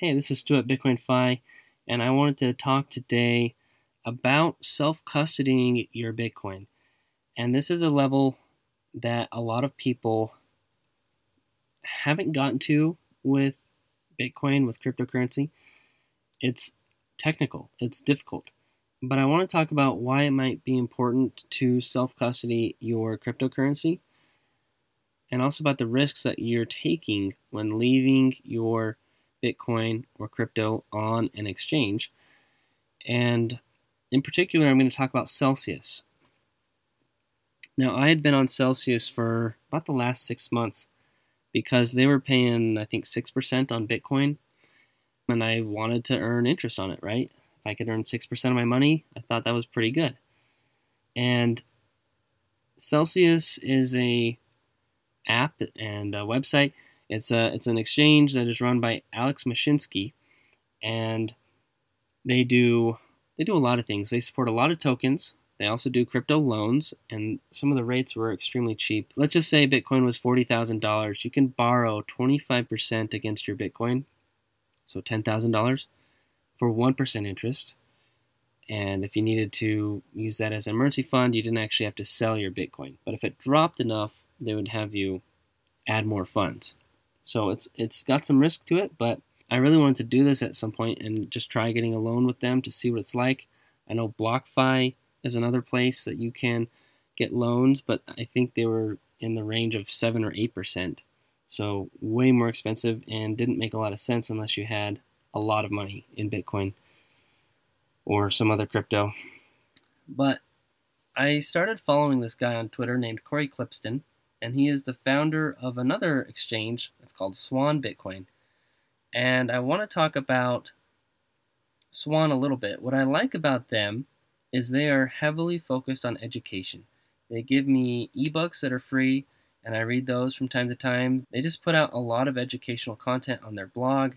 Hey, this is Stuart Bitcoin Fi, and I wanted to talk today about self custodying your Bitcoin. And this is a level that a lot of people haven't gotten to with Bitcoin, with cryptocurrency. It's technical, it's difficult. But I want to talk about why it might be important to self custody your cryptocurrency and also about the risks that you're taking when leaving your Bitcoin or crypto on an exchange. And in particular, I'm going to talk about Celsius. Now, I had been on Celsius for about the last six months because they were paying, I think, 6% on Bitcoin, and I wanted to earn interest on it, right? If I could earn 6% of my money, I thought that was pretty good. And Celsius is a app and a website. It's a it's an exchange that is run by Alex Mashinsky, and they do they do a lot of things. They support a lot of tokens. They also do crypto loans, and some of the rates were extremely cheap. Let's just say Bitcoin was forty thousand dollars. You can borrow twenty five percent against your Bitcoin, so ten thousand dollars, for one percent interest. And if you needed to use that as an emergency fund, you didn't actually have to sell your Bitcoin. But if it dropped enough, they would have you add more funds. So it's it's got some risk to it, but I really wanted to do this at some point and just try getting a loan with them to see what it's like. I know BlockFi is another place that you can get loans, but I think they were in the range of seven or eight percent. So way more expensive and didn't make a lot of sense unless you had a lot of money in Bitcoin or some other crypto. But I started following this guy on Twitter named Cory Klippsten, and he is the founder of another exchange. Called Swan Bitcoin. And I want to talk about Swan a little bit. What I like about them is they are heavily focused on education. They give me ebooks that are free, and I read those from time to time. They just put out a lot of educational content on their blog.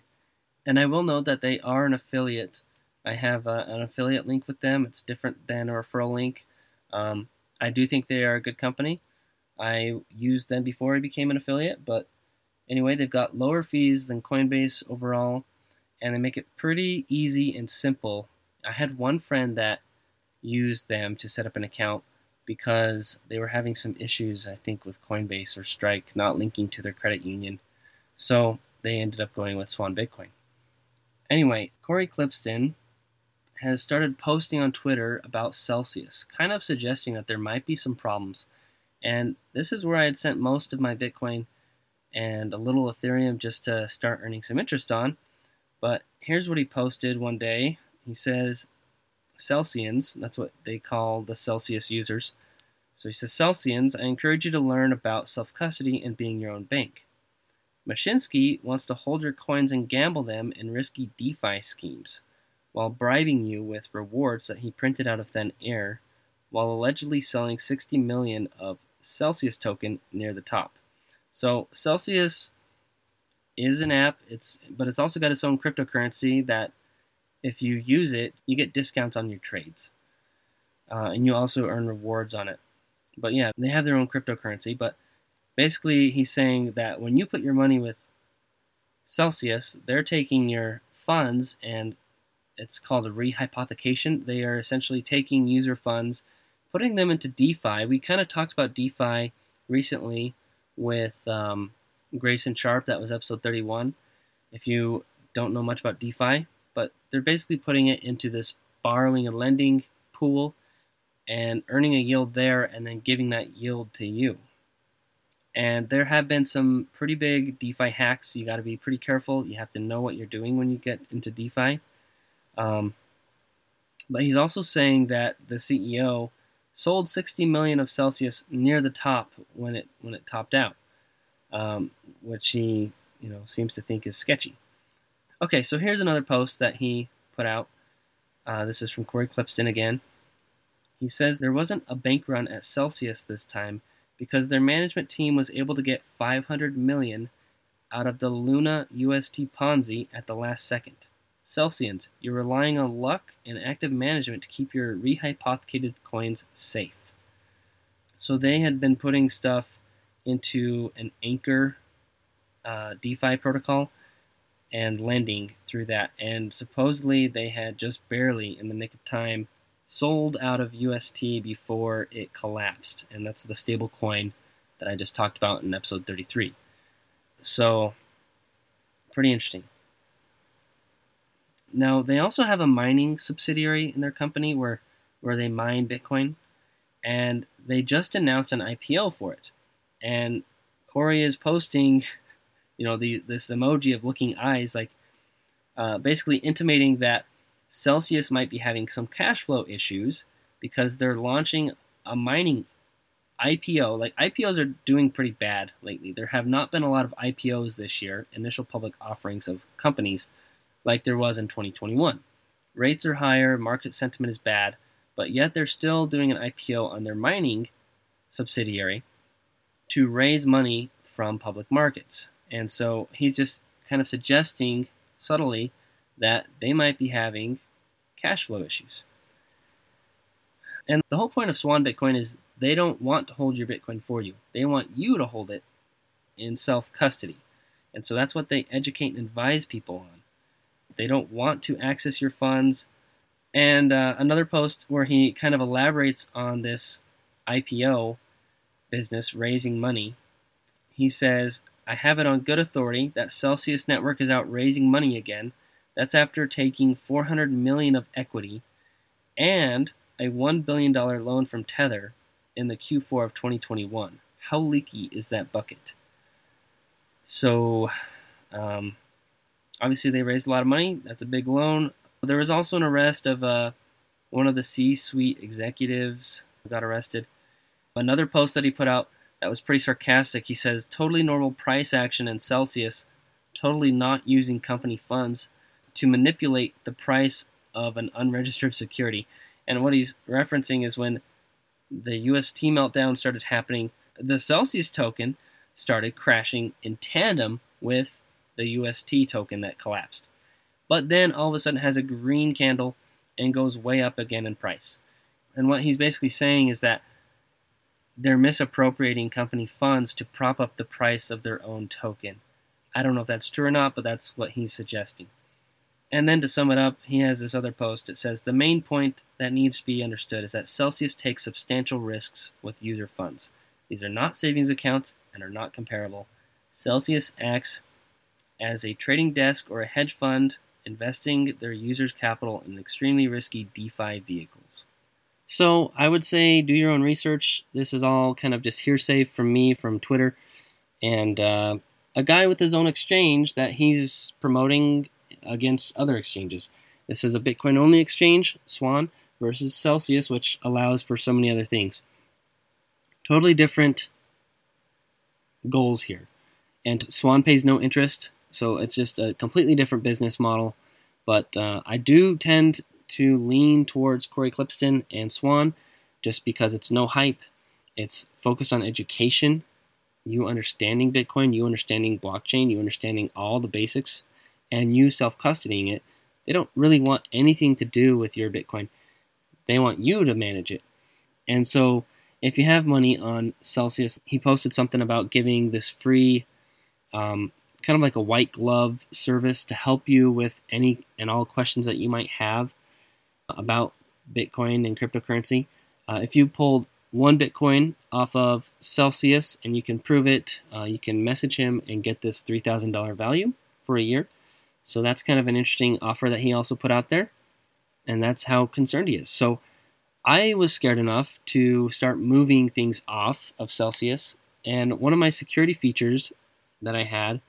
And I will note that they are an affiliate. I have a, an affiliate link with them. It's different than a referral link. Um, I do think they are a good company. I used them before I became an affiliate, but anyway, they've got lower fees than Coinbase overall, and they make it pretty easy and simple. I had one friend that used them to set up an account because they were having some issues, I think, with Coinbase or Strike not linking to their credit union. So they ended up going with Swan Bitcoin. Anyway, Cory Klippsten has started posting on Twitter about Celsius, kind of suggesting that there might be some problems. And this is where I had sent most of my Bitcoin and a little Ethereum just to start earning some interest on. But here's what he posted one day. He says, Celsians, that's what they call the Celsius users. So he says, Celsians, I encourage you to learn about self custody and being your own bank. Mashinsky wants to hold your coins and gamble them in risky DeFi schemes, while bribing you with rewards that he printed out of thin air, while allegedly selling 60 million of Celsius token near the top. So Celsius is an app. It's but it's also got its own cryptocurrency that if you use it, you get discounts on your trades, uh, and you also earn rewards on it. But yeah, they have their own cryptocurrency. But basically, he's saying that when you put your money with Celsius, they're taking your funds and it's called a rehypothecation. They are essentially taking user funds putting them into DeFi. We kind of talked about DeFi recently with um, Grayson Sharp. That was episode 31. If you don't know much about DeFi, but they're basically putting it into this borrowing and lending pool and earning a yield there and then giving that yield to you. And there have been some pretty big DeFi hacks. You got to be pretty careful. You have to know what you're doing when you get into DeFi. Um, but he's also saying that the CEO sold 60 million of Celsius near the top when it when it topped out, um, which he you know seems to think is sketchy. Okay, so here's another post that he put out. Uh, this is from Cory Klippsten again. He says there wasn't a bank run at Celsius this time because their management team was able to get 500 million out of the Luna UST Ponzi at the last second. Celsians, you're relying on luck and active management to keep your rehypothecated coins safe. So they had been putting stuff into an Anchor uh, DeFi protocol, and lending through that. And supposedly they had just barely, in the nick of time, sold out of UST before it collapsed. And that's the stable coin that I just talked about in episode 33. So, pretty interesting. Now, they also have a mining subsidiary in their company where, where they mine Bitcoin, and they just announced an IPO for it. And Cory is posting, you know, the this emoji of looking eyes, like uh, basically intimating that Celsius might be having some cash flow issues because they're launching a mining IPO. Like IPOs are doing pretty bad lately. There have not been a lot of IPOs this year, initial public offerings of companies, like there was in 2021. Rates are higher, market sentiment is bad, but yet they're still doing an IPO on their mining subsidiary to raise money from public markets. And so he's just kind of suggesting subtly that they might be having cash flow issues. And the whole point of Swan Bitcoin is they don't want to hold your Bitcoin for you. They want you to hold it in self custody. And so that's what they educate and advise people on. They don't want to access your funds. And uh, another post where he kind of elaborates on this IPO business raising money. He says, I have it on good authority that Celsius Network is out raising money again. That's after taking 400 million of equity and a $1 billion loan from Tether in the Q4 of 2021. How leaky is that bucket? So, um, obviously, they raised a lot of money. That's a big loan. There was also an arrest of uh, one of the C suite executives got arrested. Another post that he put out that was pretty sarcastic. He says, totally normal price action in Celsius, totally not using company funds to manipulate the price of an unregistered security. And what he's referencing is when the UST meltdown started happening, the Celsius token started crashing in tandem with the UST token that collapsed. But then all of a sudden has a green candle and goes way up again in price. And what he's basically saying is that they're misappropriating company funds to prop up the price of their own token. I don't know if that's true or not, but that's what he's suggesting. And then to sum it up, he has this other post. It says The main point that needs to be understood is that Celsius takes substantial risks with user funds. These are not savings accounts and are not comparable. Celsius acts as a trading desk or a hedge fund, investing their users' capital in extremely risky DeFi vehicles. So I would say do your own research. This is all kind of just hearsay from me from Twitter and uh, a guy with his own exchange that he's promoting against other exchanges. This is a Bitcoin only exchange, Swan, versus Celsius, which allows for so many other things. Totally different goals here. And Swan pays no interest, so it's just a completely different business model. But uh, I do tend to lean towards Cory Klippsten and Swan just because it's no hype. It's focused on education, you understanding Bitcoin, you understanding blockchain, you understanding all the basics and you self custodying it, they don't really want anything to do with your Bitcoin. They want you to manage it. And so, if you have money on Celsius, he posted something about giving this free, um, kind of like a white glove service to help you with any and all questions that you might have about Bitcoin and cryptocurrency. Uh, if you pulled one Bitcoin off of Celsius and you can prove it, uh, you can message him and get this $3,000 value for a year. So that's kind of an interesting offer that he also put out there. And that's how concerned he is. So I was scared enough to start moving things off of Celsius. And one of my security features that I had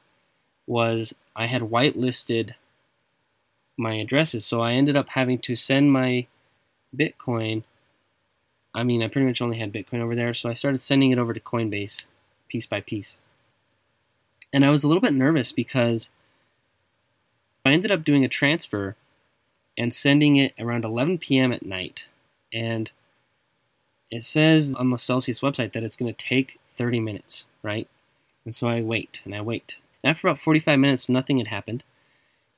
was I had whitelisted my addresses. So I ended up having to send my Bitcoin. I mean, I pretty much only had Bitcoin over there. So I started sending it over to Coinbase piece by piece. And I was a little bit nervous because I ended up doing a transfer and sending it around 11 p.m. at night. And it says on the Celsius website that it's going to take 30 minutes, right? And so I wait and I wait. And after about 45 minutes, nothing had happened.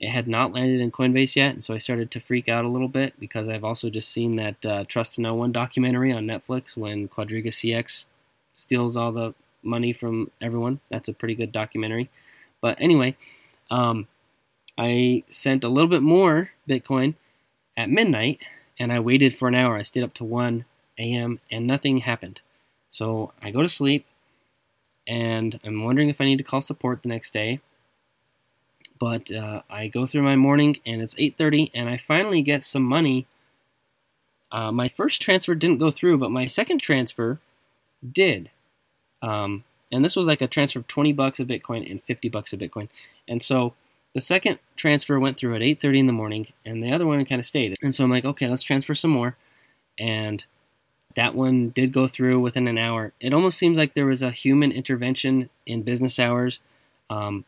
It had not landed in Coinbase yet, and so I started to freak out a little bit because I've also just seen that uh, Trust No One documentary on Netflix when Quadriga CX steals all the money from everyone. That's a pretty good documentary. But anyway, um, I sent a little bit more Bitcoin at midnight and I waited for an hour. I stayed up to 1 a.m. and nothing happened. So I go to sleep and I'm wondering if I need to call support the next day. But uh, I go through my morning and it's 8:30 and I finally get some money. Uh, my first transfer didn't go through, but my second transfer did. Um, and this was like a transfer of 20 bucks of Bitcoin and 50 bucks of Bitcoin. And so the second transfer went through at 8:30 in the morning, and the other one kind of stayed. And so I'm like, okay, let's transfer some more. And that one did go through within an hour. It almost seems like there was a human intervention in business hours um,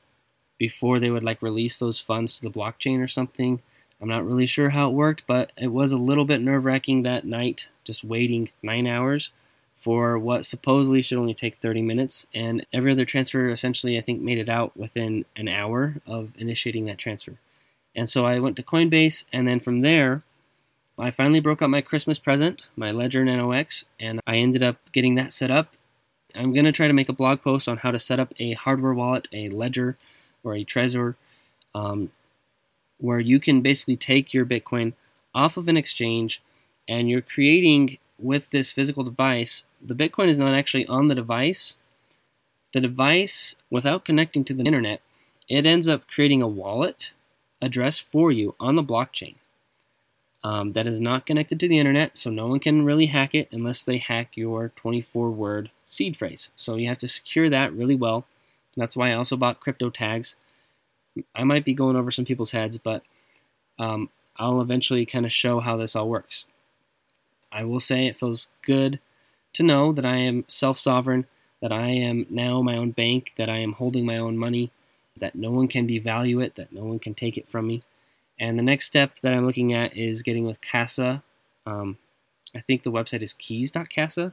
before they would like release those funds to the blockchain or something. I'm not really sure how it worked, but it was a little bit nerve wracking that night, just waiting nine hours for what supposedly should only take 30 minutes. And every other transfer essentially, I think, made it out within an hour of initiating that transfer. And so I went to Coinbase, and then from there, I finally broke out my Christmas present, my Ledger Nano X, and I ended up getting that set up. I'm going to try to make a blog post on how to set up a hardware wallet, a Ledger, or a Trezor, um, where you can basically take your Bitcoin off of an exchange and you're creating with this physical device, the Bitcoin is not actually on the device. The device, without connecting to the internet, it ends up creating a wallet address for you on the blockchain um, that is not connected to the internet, so no one can really hack it unless they hack your 24 word seed phrase. So you have to secure that really well. That's why I also bought crypto tags. I might be going over some people's heads, but um, I'll eventually kind of show how this all works. I will say it feels good to know that I am self sovereign, that I am now my own bank, that I am holding my own money, that no one can devalue it, that no one can take it from me. And the next step that I'm looking at is getting with Casa. Um, I think the website is keys.casa,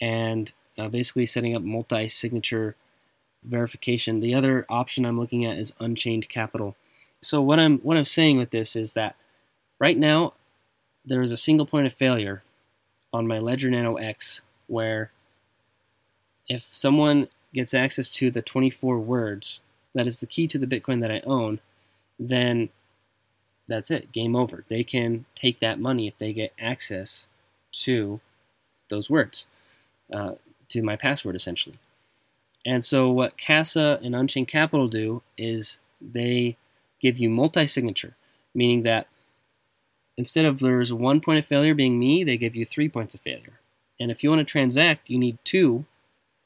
and uh, basically setting up multi signature verification. The other option I'm looking at is Unchained Capital. So what I'm what I'm saying with this is that right now there is a single point of failure on my Ledger Nano X where if someone gets access to the 24 words that is the key to the Bitcoin that I own, then that's it, game over. They can take that money if they get access to those words, uh, to my password essentially. And so, what Casa and Unchained Capital do is they give you multi signature, meaning that Instead of there's one point of failure being me, they give you three points of failure. And if you want to transact, you need two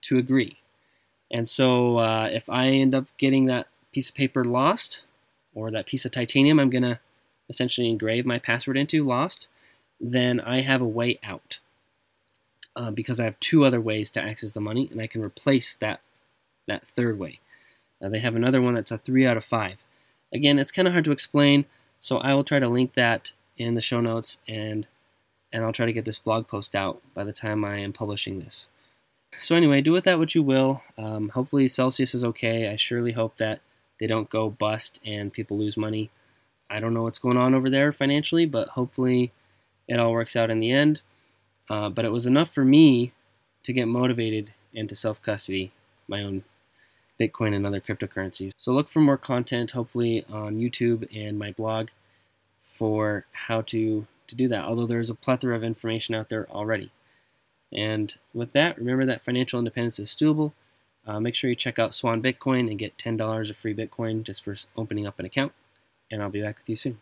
to agree. And so uh, if I end up getting that piece of paper lost, or that piece of titanium I'm going to essentially engrave my password into lost, then I have a way out. Uh, because I have two other ways to access the money, and I can replace that that third way. Uh, they have another one that's a three out of five. Again, it's kind of hard to explain, so I will try to link that in the show notes and and I'll try to get this blog post out by the time I am publishing this. So anyway, do with that what you will. Um, hopefully Celsius is okay. I surely hope that they don't go bust and people lose money. I don't know what's going on over there financially, but hopefully it all works out in the end. Uh, but it was enough for me to get motivated into self custody my own Bitcoin and other cryptocurrencies. So look for more content, hopefully on YouTube and my blog for how to, to do that, although there's a plethora of information out there already. And with that, remember that financial independence is doable. Uh, make sure you check out Swan Bitcoin and get $10 of free Bitcoin just for opening up an account. And I'll be back with you soon.